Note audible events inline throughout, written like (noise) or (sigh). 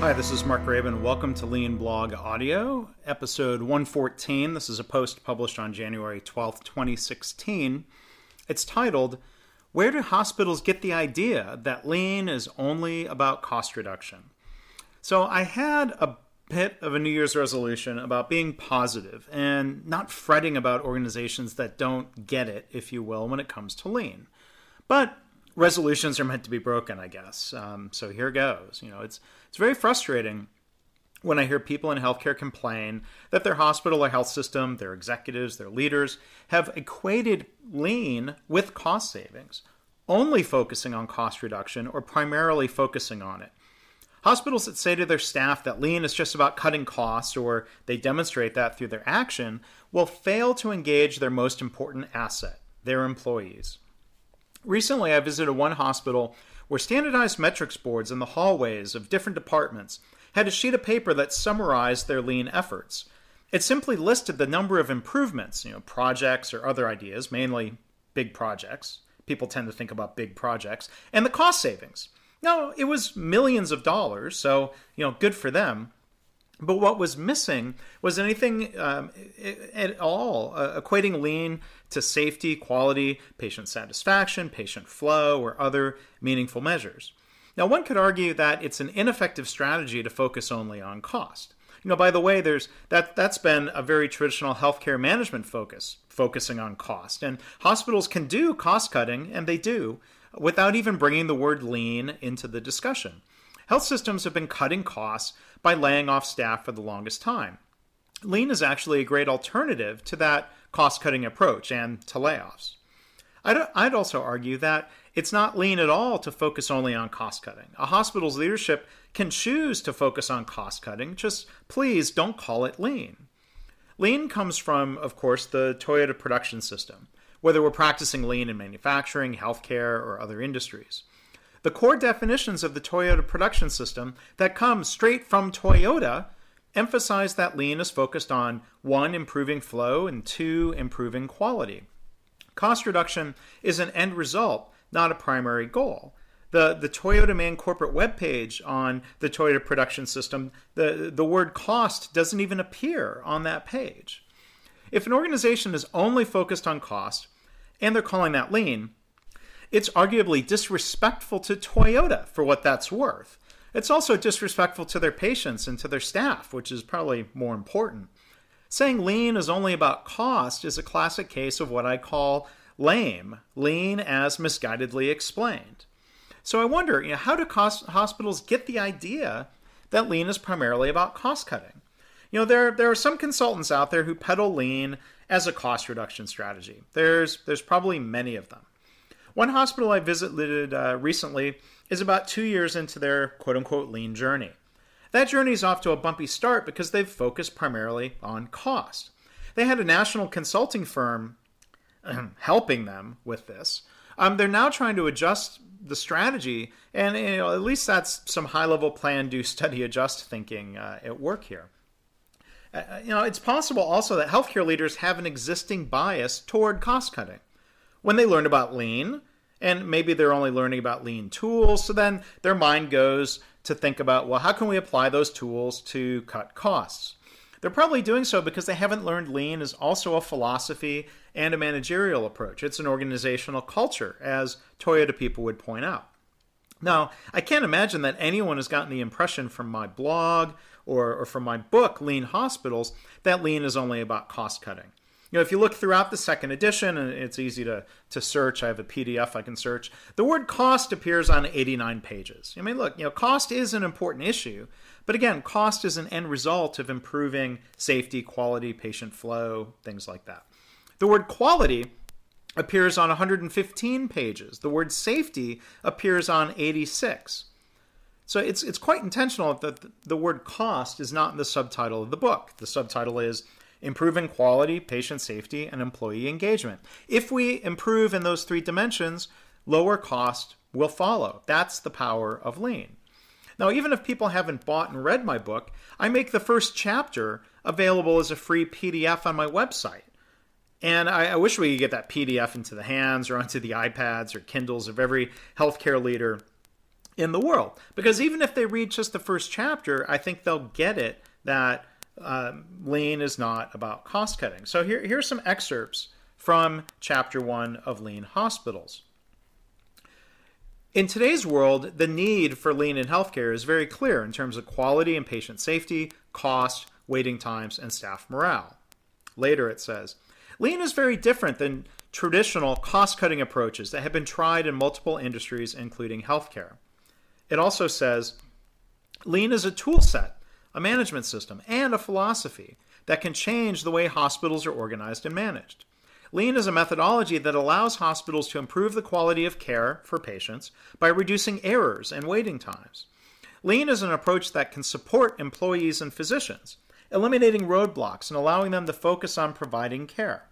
Hi, this is Mark Graban. Welcome to Lean Blog Audio, episode 114. This is a post published on January 12th, 2016. It's titled, Where Do Hospitals Get the Idea That Lean is Only About Cost Reduction? So, I had a bit of a New Year's resolution about being positive and not fretting about organizations that don't get it, if you will, when it comes to lean. But resolutions are meant to be broken, I guess. Um, so here goes. You know, it's it's very frustrating when I hear people in healthcare complain that their hospital or health system, their executives, their leaders have equated lean with cost savings, only focusing on cost reduction or primarily focusing on it. Hospitals that say to their staff that lean is just about cutting costs or they demonstrate that through their action will fail to engage their most important asset, their employees. Recently, I visited one hospital where standardized metrics boards in the hallways of different departments had a sheet of paper that summarized their lean efforts. It simply listed the number of improvements, you know, projects or other ideas, mainly big projects. People tend to think about big projects, and the cost savings. Now, it was millions of dollars, so, you know, good for them. But what was missing was anything um, at all uh, equating lean to safety, quality, patient satisfaction, patient flow, or other meaningful measures. Now, one could argue that it's an ineffective strategy to focus only on cost. You know, by the way, there's that that's been a very traditional healthcare management focus, focusing on cost. And hospitals can do cost cutting, and they do, without even bringing the word lean into the discussion. Health systems have been cutting costs by laying off staff for the longest time. Lean is actually a great alternative to that cost cutting approach and to layoffs. I'd, I'd, also argue that it's not lean at all to focus only on cost cutting. A hospital's leadership can choose to focus on cost cutting, just please don't call it lean. Lean comes from, of course, the Toyota production system, whether we're practicing lean in manufacturing, healthcare, or other industries. The core definitions of the Toyota production system that come straight from Toyota emphasize that lean is focused on one, improving flow, and two, improving quality. Cost reduction is an end result, not a primary goal. The, the Toyota Man corporate webpage on the Toyota production system, the, the word cost doesn't even appear on that page. If an organization is only focused on cost, and they're calling that lean, it's arguably disrespectful to Toyota for what that's worth. It's also disrespectful to their patients and to their staff, which is probably more important. Saying lean is only about cost is a classic case of what I call lame, lean as misguidedly explained. So I wonder, you know, how do cost, hospitals get the idea that lean is primarily about cost cutting? You know, there, there are some consultants out there who peddle lean as a cost reduction strategy. There's, there's probably many of them. One hospital I visited uh, recently is about two years into their quote unquote lean journey. That journey is off to a bumpy start because they've focused primarily on cost. They had a national consulting firm (clears throat) helping them with this. Um, they're now trying to adjust the strategy, and you know, at least that's some high level plan, do, study, adjust thinking uh, at work here. Uh, you know, it's possible also that healthcare leaders have an existing bias toward cost cutting when they learn about lean, and maybe they're only learning about lean tools, so then their mind goes to think about, well, how can we apply those tools to cut costs? They're probably doing so because they haven't learned lean is also a philosophy and a managerial approach. It's an organizational culture, as Toyota people would point out. Now, I can't imagine that anyone has gotten the impression from my blog or, or from my book, Lean Hospitals, that lean is only about cost cutting you know, if you look throughout the second edition, and it's easy to, to search, I have a PDF I can search, the word cost appears on 89 pages. I mean, look, you know, cost is an important issue, but again, cost is an end result of improving safety, quality, patient flow, things like that. The word quality appears on 115 pages. The word safety appears on 86. So it's it's quite intentional that the, the word cost is not in the subtitle of the book. The subtitle is improving quality, patient safety, and employee engagement. If we improve in those three dimensions, lower cost will follow. That's the power of lean. Now, even if people haven't bought and read my book, I make the first chapter available as a free PDF on my website. And I, I, wish we could get that PDF into the hands or onto the iPads or Kindles of every healthcare leader in the world. Because even if they read just the first chapter, I think they'll get it that um, lean is not about cost cutting. So here, here's some excerpts from chapter one of Lean Hospitals. In today's world, the need for lean in healthcare is very clear in terms of quality and patient safety, cost, waiting times, and staff morale. Later it says, Lean is very different than traditional cost cutting approaches that have been tried in multiple industries, including healthcare. It also says, Lean is a tool set, a management system, and a philosophy that can change the way hospitals are organized and managed. Lean is a methodology that allows hospitals to improve the quality of care for patients by reducing errors and waiting times. Lean is an approach that can support employees and physicians, eliminating roadblocks and allowing them to focus on providing care.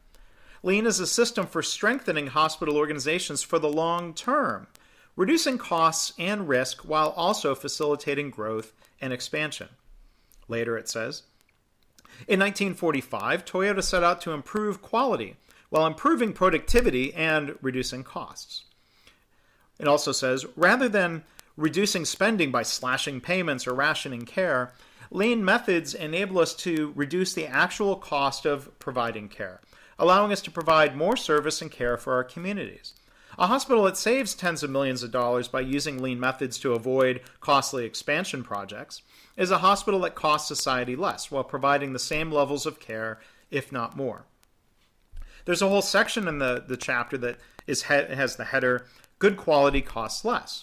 Lean is a system for strengthening hospital organizations for the long term, reducing costs and risk while also facilitating growth and expansion. Later it says, in 1945, Toyota set out to improve quality while improving productivity and reducing costs. It also says rather than reducing spending by slashing payments or rationing care, lean methods enable us to reduce the actual cost of providing care, allowing us to provide more service and care for our communities. A hospital that saves tens of millions of dollars by using lean methods to avoid costly expansion projects is a hospital that costs society less while providing the same levels of care, if not more. There's a whole section in the, the chapter that is has the header Good quality costs less.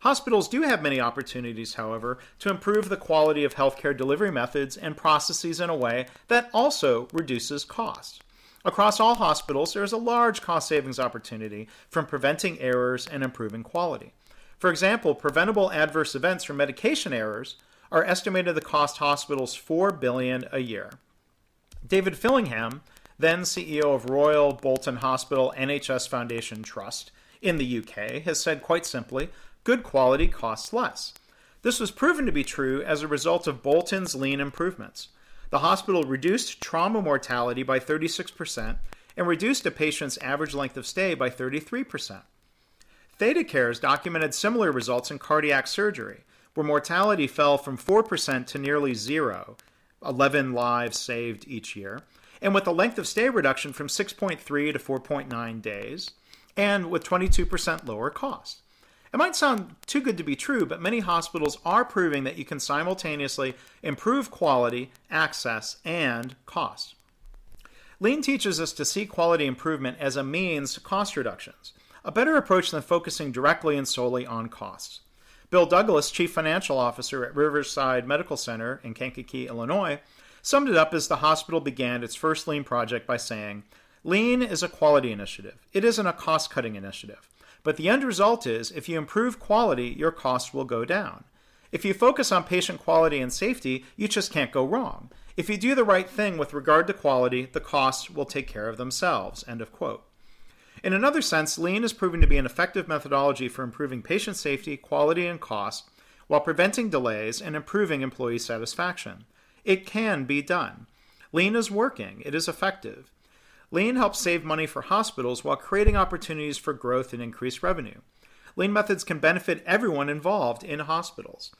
Hospitals do have many opportunities, however, to improve the quality of healthcare delivery methods and processes in a way that also reduces costs. Across all hospitals, there is a large cost savings opportunity from preventing errors and improving quality. For example, preventable adverse events from medication errors are estimated to cost hospitals 4 billion a year. David Fillingham then CEO of Royal Bolton Hospital NHS Foundation Trust in the UK, has said quite simply good quality costs less. This was proven to be true as a result of Bolton's lean improvements. The hospital reduced trauma mortality by 36% and reduced a patient's average length of stay by 33%. ThedaCare's documented similar results in cardiac surgery, where mortality fell from 4% to nearly zero, 11 lives saved each year, and with a length of stay reduction from 6.3 to 4.9 days, and with 22% lower cost. It might sound too good to be true, but many hospitals are proving that you can simultaneously improve quality, access, and cost. Lean teaches us to see quality improvement as a means to cost reductions, a better approach than focusing directly and solely on costs. Bill Douglas, Chief Financial Officer at Riverside Medical Center in Kankakee, Illinois, summed it up as the hospital began its first Lean project by saying, Lean is a quality initiative. It isn't a cost cutting initiative. But the end result is if you improve quality, your costs will go down. If you focus on patient quality and safety, you just can't go wrong. If you do the right thing with regard to quality, the costs will take care of themselves. End of quote. In another sense, Lean is proven to be an effective methodology for improving patient safety, quality, and cost while preventing delays and improving employee satisfaction. It can be done. Lean is working, it is effective. Lean helps save money for hospitals while creating opportunities for growth and increased revenue. Lean methods can benefit everyone involved in hospitals.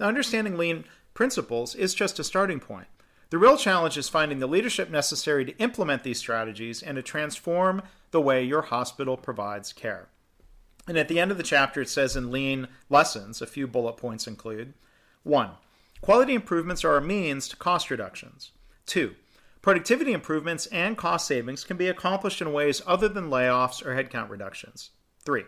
Now, understanding lean principles is just a starting point. The real challenge is finding the leadership necessary to implement these strategies and to transform the way your hospital provides care. And at the end of the chapter, it says in Lean lessons, a few bullet points include 1. Quality improvements are a means to cost reductions. Two, productivity improvements and cost savings can be accomplished in ways other than layoffs or headcount reductions. Three,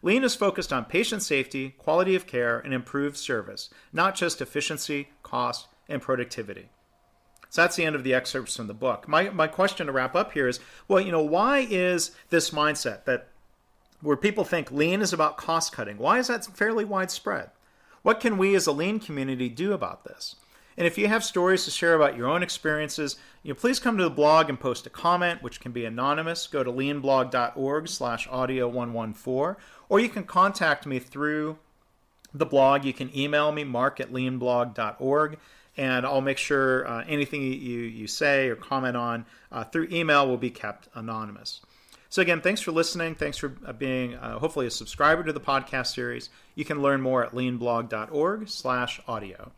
Lean is focused on patient safety, quality of care, and improved service, not just efficiency, cost, and productivity. So that's the end of the excerpts from the book. My, my question to wrap up here is well, you know, why is this mindset that where people think lean is about cost cutting, why is that fairly widespread? What can we as a lean community do about this? And if you have stories to share about your own experiences, you know, please come to the blog and post a comment, which can be anonymous. Go to leanblog.org slash audio114, or you can contact me through the blog. You can email me, mark at leanblog.org, and I'll make sure uh, anything you, you say or comment on uh, through email will be kept anonymous. So again, thanks for listening. Thanks for uh, being uh, hopefully a subscriber to the podcast series. You can learn more at leanblog.org/audio.